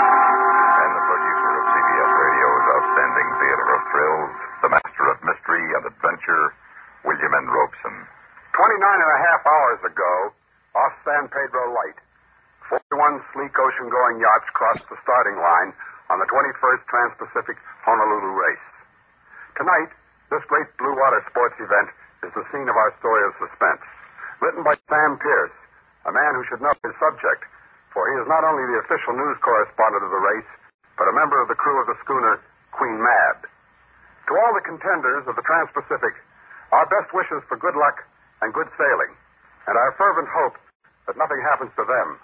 And the producer of CBS Radio's outstanding theater of thrills, the master of mystery and adventure, William N. Robson. 29 and a half hours ago, off San Pedro Light, 41 sleek ocean-going yachts crossed the starting line on the 21st Trans-Pacific Honolulu race. Tonight, this great blue water sports event is the scene of our story of suspense. Written by Sam Pierce, a man who should know his subject, for he is not only the official news correspondent of the race, but a member of the crew of the schooner Queen Mab. To all the contenders of the Trans-Pacific, our best wishes for good luck and good sailing, and our fervent hope that nothing happens to them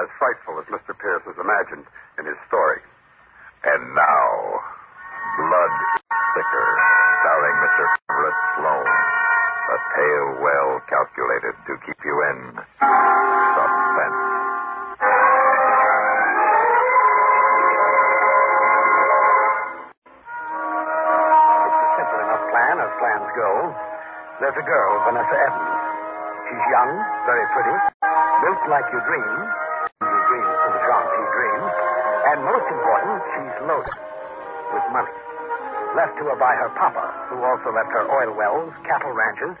as frightful as Mr. Pierce has imagined in his story. And now, Blood Thicker, starring Mr. Everett Sloan. A tale well calculated to keep you in suspense. Plan, as plans go. There's a girl, Vanessa Evans. She's young, very pretty, built like you dream. You dream from the Jean she dreams. And most important, she's loaded with money. Left to her by her papa, who also left her oil wells, cattle ranches,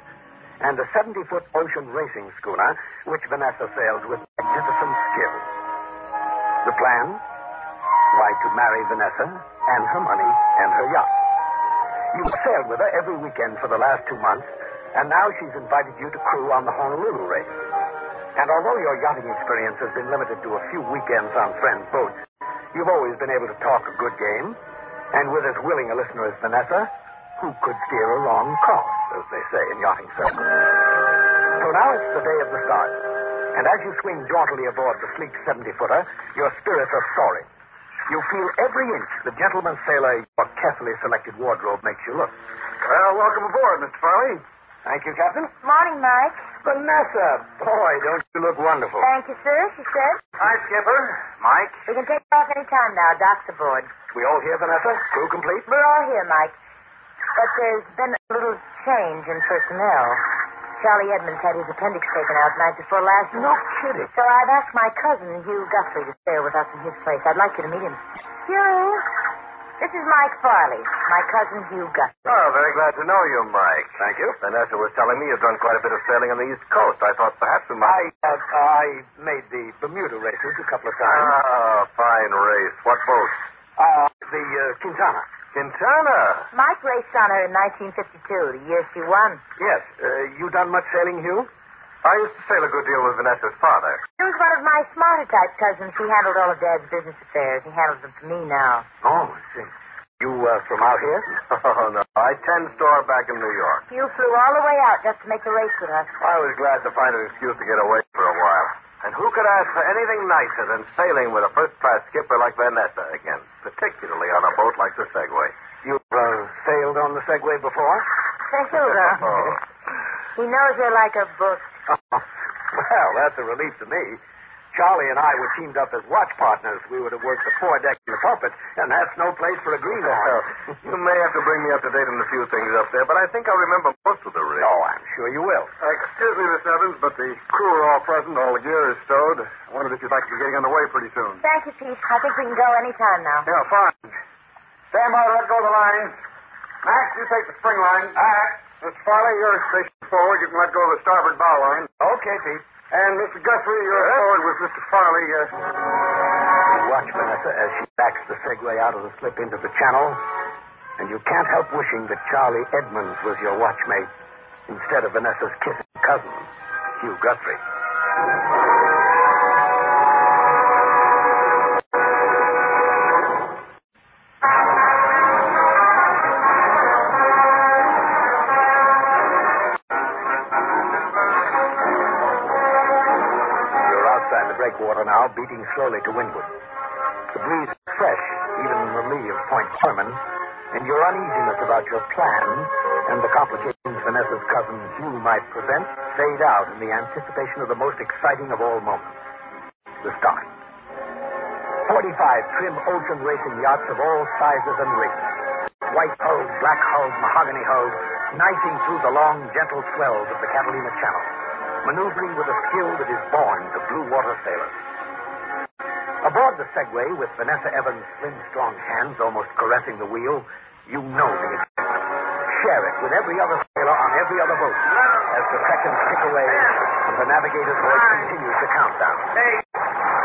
and a 70-foot ocean racing schooner, which Vanessa sails with magnificent skill. The plan? Why, to marry Vanessa and her money and her yacht. You've sailed with her every weekend for the last two months, and now she's invited you to crew on the Honolulu race. And although your yachting experience has been limited to a few weekends on friends' boats, you've always been able to talk a good game. And with as willing a listener as Vanessa, who could steer a long course, as they say in yachting circles. So now it's the day of the start. And as you swing jauntily aboard the sleek 70-footer, your spirits are soaring. You feel every inch the gentleman sailor your carefully selected wardrobe makes you look. Well, welcome aboard, Mr. Farley. Thank you, Captain. Morning, Mike. Vanessa, boy, don't you look wonderful. Thank you, sir, she said. Hi, Skipper. Mike. We can take off any time now. Doc's aboard. We all here, Vanessa? Crew complete? We're all here, Mike. But there's been a little change in personnel. Charlie Edmonds had his appendix taken out night before last. No kidding. So I've asked my cousin, Hugh Guthrie, to stay with us in his place. I'd like you to meet him. Hugh, this is Mike Farley, my cousin Hugh Guthrie. Oh, very glad to know you, Mike. Thank you. Vanessa was telling me you've done quite a bit of sailing on the East Coast. I thought perhaps we I, might. uh, I made the Bermuda races a couple of times. Ah, fine race. What boat? Uh, the uh, Quintana. Quintana. Mike raced on her in 1952, the year she won. Yes. Uh, you done much sailing, Hugh? I used to sail a good deal with Vanessa's father. He was one of my smarter type cousins. He handled all of Dad's business affairs. He handles them for me now. Oh, I see. You uh, from out here? Oh, no. I tend store back in New York. You flew all the way out just to make the race with us. I was glad to find an excuse to get away for a while. And who could ask for anything nicer than sailing with a first-class skipper like Vanessa again, particularly on a boat like the Segway? You've uh, sailed on the Segway before? Hilda. Oh. He knows her like a book. well, that's a relief to me. Charlie and I were teamed up as watch partners. We were to work the foredeck and the pulpit, and that's no place for a greenhorn. you may have to bring me up to date on a few things up there, but I think I remember most of the rig. oh, I'm sure you will. Uh, excuse me, Miss Evans, but the crew are all present. All the gear is stowed. I wondered if you'd like to be getting underway pretty soon. Thank you, Pete. I think we can go any time now. Yeah, fine. Stand by to let go of the line. Max, you take the spring line. All right. Mr. Farley, you're stationed forward. You can let go of the starboard bow line. Okay, Pete. And Mr. Guthrie, you're forward with Mr. Farley. Uh, You watch Vanessa as she backs the Segway out of the slip into the channel, and you can't help wishing that Charlie Edmonds was your watchmate instead of Vanessa's kissing cousin, Hugh Guthrie. Breakwater now, beating slowly to windward. The breeze is fresh, even in the lee of Point Fermin, and your uneasiness about your plan and the complications Vanessa's cousin Hugh might present fade out in the anticipation of the most exciting of all moments the start. 45 trim ocean racing yachts of all sizes and rigs. White hulled, black hulled, mahogany hulled, knifing through the long, gentle swells of the Catalina Channel, maneuvering with a skill that is born to blue water sailors. Aboard the Segway, with Vanessa Evans' slim, strong hands almost caressing the wheel, you know the excitement. Share it with every other sailor on every other boat as the seconds tick away and the navigator's voice continues the countdown. Hey,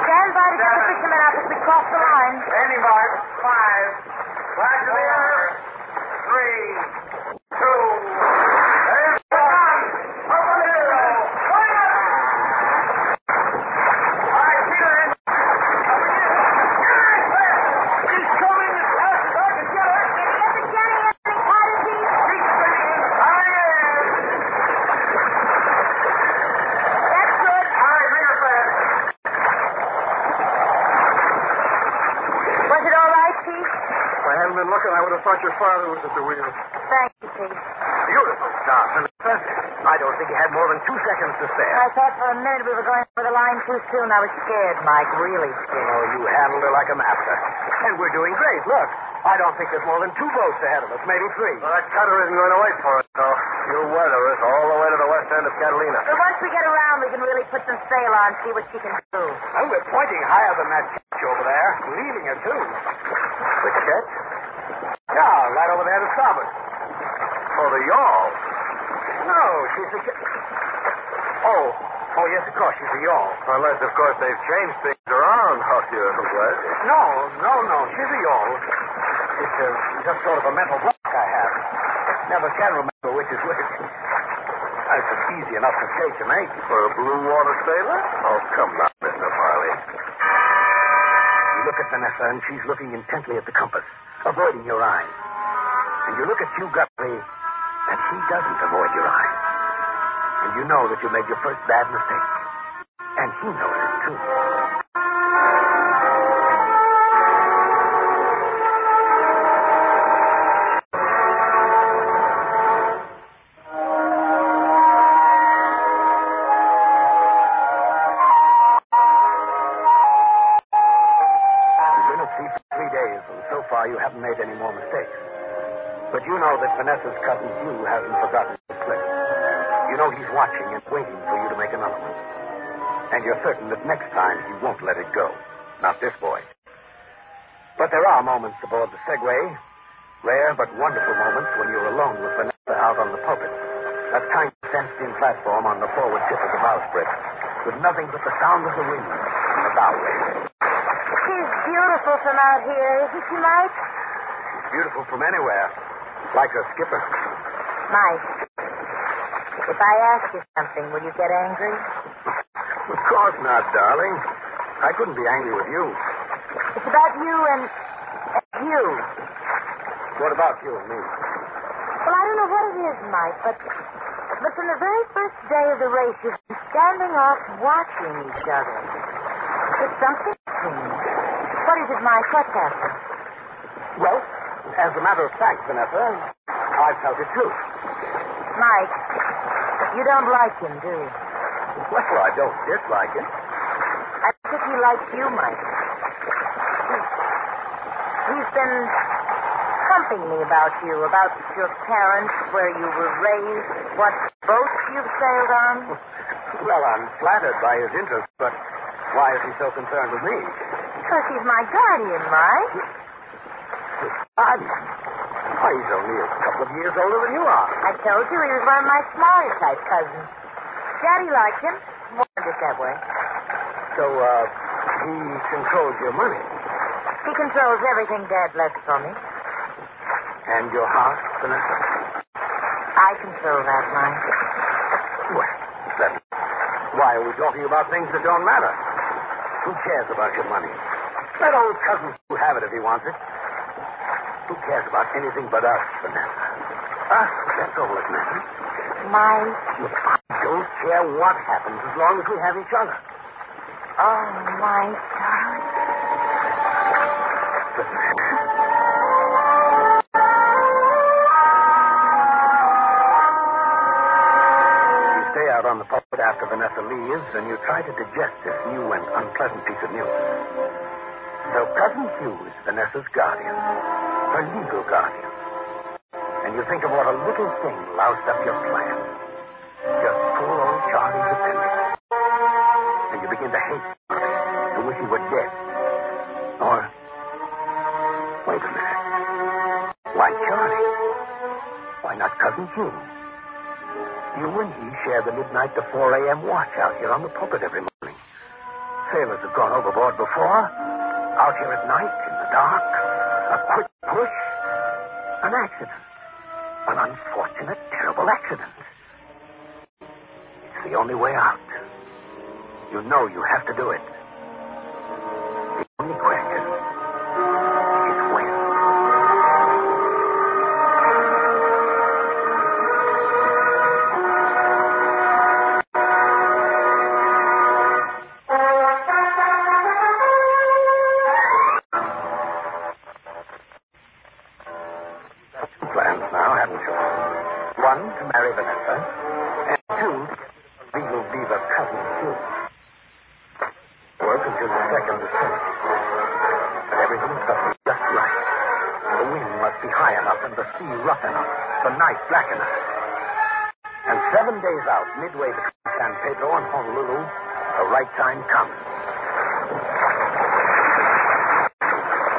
Stand by to get the fishermen out as we cross the line. Standing by. Five. Flag to the air. Three. Two. There's one. Up a zero. All right, Peter. She's coming as fast as I can get her. Get the Jenny in the cottage. She's spinning. Hurry in. That's good. All right, bring her fast. Was it all right, Pete? If I hadn't been looking, I have thought your father was at the wheel. Thank you, Pete. Beautiful start, Vanessa. I don't think you had more than two seconds to spare. I thought for a minute we were going over the line too soon. I was scared, Mike, really scared. Oh, you handled her like a master. And we're doing great. Look, I don't think there's more than two boats ahead of us, maybe three. Well, that cutter isn't going to wait for us, though. You'll weather us all the way to the west end of Catalina. But once we get around, we can really put some sail on and see what she can do. Well, we're pointing higher than that ketch over there. Leading her, too. The ketch? Yeah, right over there to starboard. Oh, the yawl. No, she's a... Oh, oh, yes, of course, she's a yawl. Unless, of course, they've changed things around out here, Wes. No, no, no, she's a yawl. It's uh, just sort of a mental block I have. Never can remember which is which. It's easy enough mistake to make. For a blue water sailor? Oh, come now, Mr. Farley. Look at Vanessa, and she's looking intently at the compass, avoiding your eyes. And you look at Hugh Guthrie, and he doesn't avoid your eyes. And you know that you made your first bad mistake. And he knows it, too. Vanessa's cousin Hugh hasn't forgotten the slip. You know he's watching and waiting for you to make another one. And you're certain that next time he won't let it go. Not this boy. But there are moments aboard the Segway, rare but wonderful moments when you're alone with Vanessa out on the pulpit. That tiny fenced-in platform on the forward tip of the bowsprit, with nothing but the sound of the wind and the bow wave. She's beautiful from out here, isn't she, Mike? Beautiful from anywhere. Like a skipper. Mike, if I ask you something, will you get angry? Of course not, darling. I couldn't be angry with you. It's about you and, and you. What about you and me? Well, I don't know what it is, Mike, but but from the very first day of the race, you've been standing off watching each other. It's something you. What is it, Mike? What's happened? As a matter of fact, Vanessa, I've felt it too. Mike, you don't like him, do you? Well, I don't dislike him. I think he likes you, Mike. He's, he's been pumping me about you, about your parents, where you were raised, what boats you've sailed on. Well, I'm flattered by his interest, but why is he so concerned with me? Because he's my guardian, Mike. Guardian? Why, he's only a couple of years older than you are. I told you he was one of my smaller type cousins. Daddy liked him. Wanted it that way. So, uh, he controls your money. He controls everything Dad left for me. And your heart, Vanessa? I control that, Mike. Well, then, why are we talking about things that don't matter? Who cares about your money? Let old cousin have it if he wants it. Who cares about anything but us, Vanessa? Us, that's all that matters. Mike. I don't care what happens as long as we have each other. Oh, my darling. You stay out on the pulpit after Vanessa leaves, and you try to digest this new and unpleasant piece of news. So Cousin Hugh is Vanessa's guardian, a legal guardian. And you think of what a little thing loused up your plan. Just poor old Charlie's dependent. And you begin to hate Charlie. You wish he were dead. Or, wait a minute. Why Charlie? Why not Cousin June? You and he share the midnight to 4 a.m. watch out here on the pulpit every morning. Sailors have gone overboard before. Out here at night, in the dark, a quick push. An accident. An unfortunate, terrible accident. It's the only way out. You know you have to do it. One, to marry Vanessa, and two, to get legal beaver cousin Hugh. Work until the second finished. But everything must be just right. The wind must be high enough and the sea rough enough, the night black enough. And seven days out, midway between San Pedro and Honolulu, the right time comes.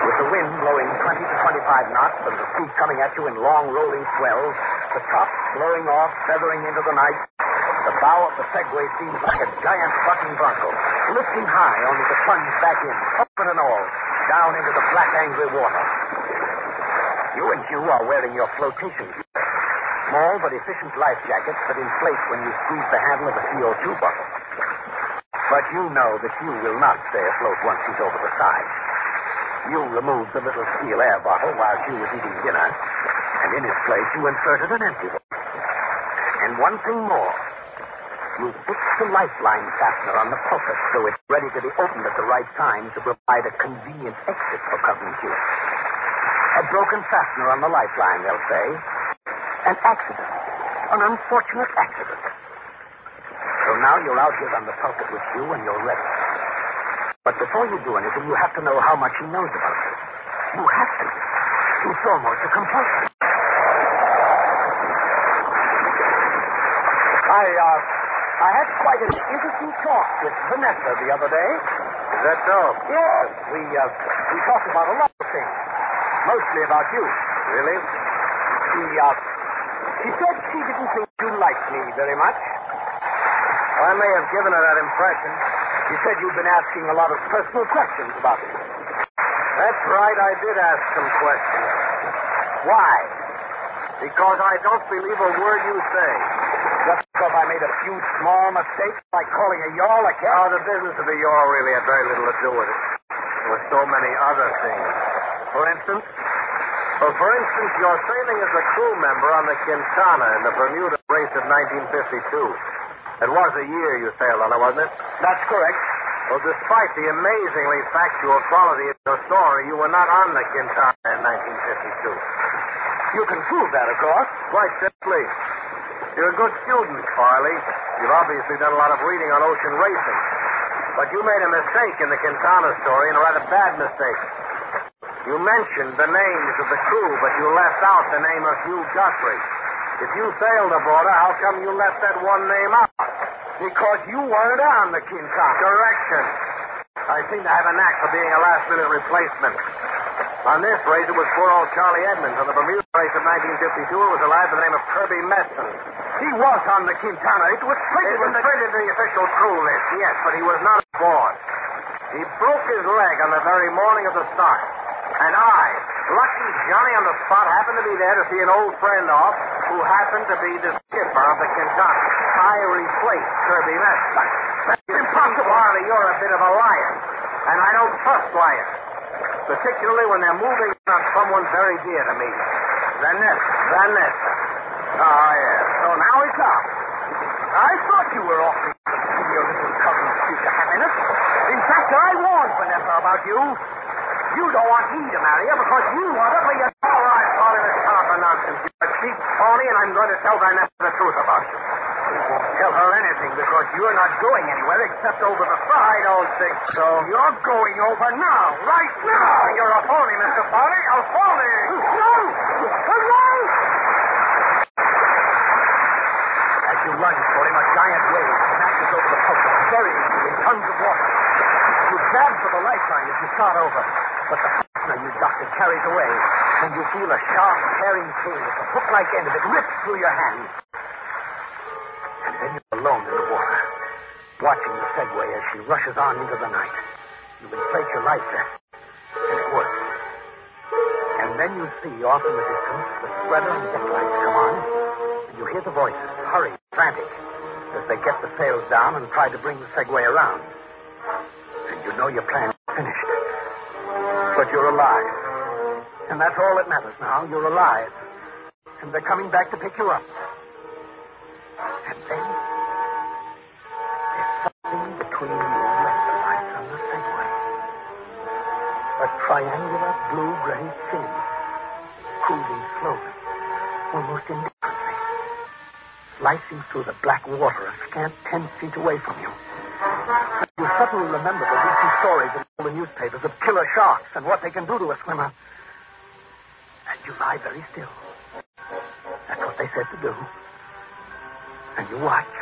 With the wind blowing 20 to 25 knots and the sea coming at you in long rolling swells, the tops blowing off, feathering into the night, the bow of the Segway seems like a giant bucking bronco, lifting high only to plunge back in, open and all, down into the black, angry water. You and Hugh are wearing your flotation gear. Small but efficient life jackets that inflate when you squeeze the handle of a CO2 bottle. But you know that Hugh will not stay afloat once he's over the side. You removed the little steel air bottle while Hugh was eating dinner, and in its place you inserted an empty one. And one thing more. You fixed the lifeline fastener on the pulpit so it's ready to be opened at the right time to provide a convenient exit for Cousin. A broken fastener on the lifeline, they'll say. An accident. An unfortunate accident. So now you're out here on the pulpit with Hugh and you're ready. But before you do anything, you have to know how much he knows about you. You have to. It's almost a compulsion. I, uh, I had quite an interesting talk with Vanessa the other day. Is that so? Yes, we, uh, we talked about a lot of things. Mostly about you. Really? She, uh, she said she didn't think you liked me very much. I may have given her that impression. She said you'd been asking a lot of personal questions about me. That's right, I did ask some questions. Why? Because I don't believe a word you say. Just because I made a few small mistakes, like calling a yawl a cat? Oh, the business of the yawl really had very little to do with it. There were so many other things. For instance? Well, for instance, your sailing as a crew member on the Quintana in the Bermuda race of 1952. It was a year you sailed on it, wasn't it? That's correct. Well, despite the amazingly factual quality of your story, you were not on the Quintana in 1952. You can prove that, of course. Quite simply. You're a good student, Farley. You've obviously done a lot of reading on ocean racing. But you made a mistake in the Quintana story, and a rather bad mistake. You mentioned the names of the crew, but you left out the name of Hugh Guthrie. If you sailed aboard her, how come you left that one name out? Because you weren't on the Quintana. Correction. I seem to have a knack for being a last-minute replacement. On this race, it was poor old Charlie Edmonds. On the Bermuda race of 1952, it was a lad by the name of Kirby Messon. He was on the Quintana. It was It printed was in the... printed in the official crew list, yes, but he was not aboard. He broke his leg on the very morning of the start. And I, lucky Johnny on the spot, happened to be there to see an old friend off who happened to be the skipper of the Kentucky. I replaced Kirby Messon. That's impossible. Farley, you're a bit of a liar. And I don't trust liars. Particularly when they're moving on someone very dear to me. Vanessa. Vanessa. Oh, yes. So now it's out. I thought you were to see your little cousin's future happiness. In fact, I warned Vanessa about you. You don't want me to marry her because you want her for your... All right, Farley, let's stop the nonsense. Cheap phony, and I'm going to tell Vanessa the truth about you. You won't tell her anything because you're not going anywhere except over the front. I don't think so. You're going over now, right now. You're a phony, Mr. Farley. A phony. No! No! As you lunge for him, a giant wave smashes over the pulpit, burying you in tons of water. You grab for the lifeline as you start over, but the partner you doctored carries away. And you feel a sharp, tearing pain at the hook-like end of it rips through your hand. And then you're alone in the water, watching the Segway as she rushes on into the night. You inflate your life vest, and it works. And then you see off in the distance the spreader and deck lights come on, and you hear the voices, hurried, frantic, as they get the sails down and try to bring the Segway around. And you know your plan is finished. But you're alive. And that's all that matters now. You're alive. And they're coming back to pick you up. And then there's something between you and the lights on the Segway. A triangular blue-gray fin, cruising slowly, almost indifferently, slicing through the black water a scant ten feet away from you. You suddenly remember the recent stories in all the newspapers of killer sharks and what they can do to a swimmer. You lie very still. That's what they said to do. And you watch.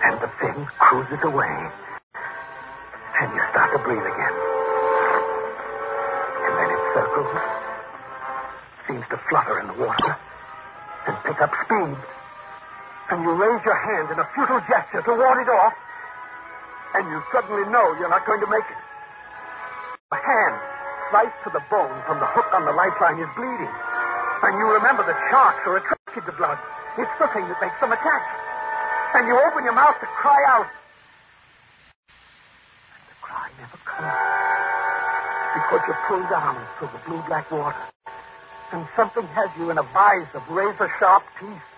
And the fin cruises away. And you start to breathe again. And then it circles, seems to flutter in the water, and pick up speed. And you raise your hand in a futile gesture to ward it off, and you suddenly know you're not going to make it. A hand sliced to the bone from the hook on the lifeline is bleeding. And you remember that sharks are attracted to blood. It's the thing that makes them attack. And you open your mouth to cry out. And the cry never comes. Because you're pulled down through the blue black water. And something has you in a vise of razor sharp teeth.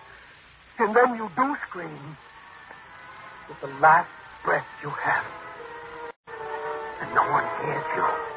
And then you do scream. With the last breath you have. And no one hears you.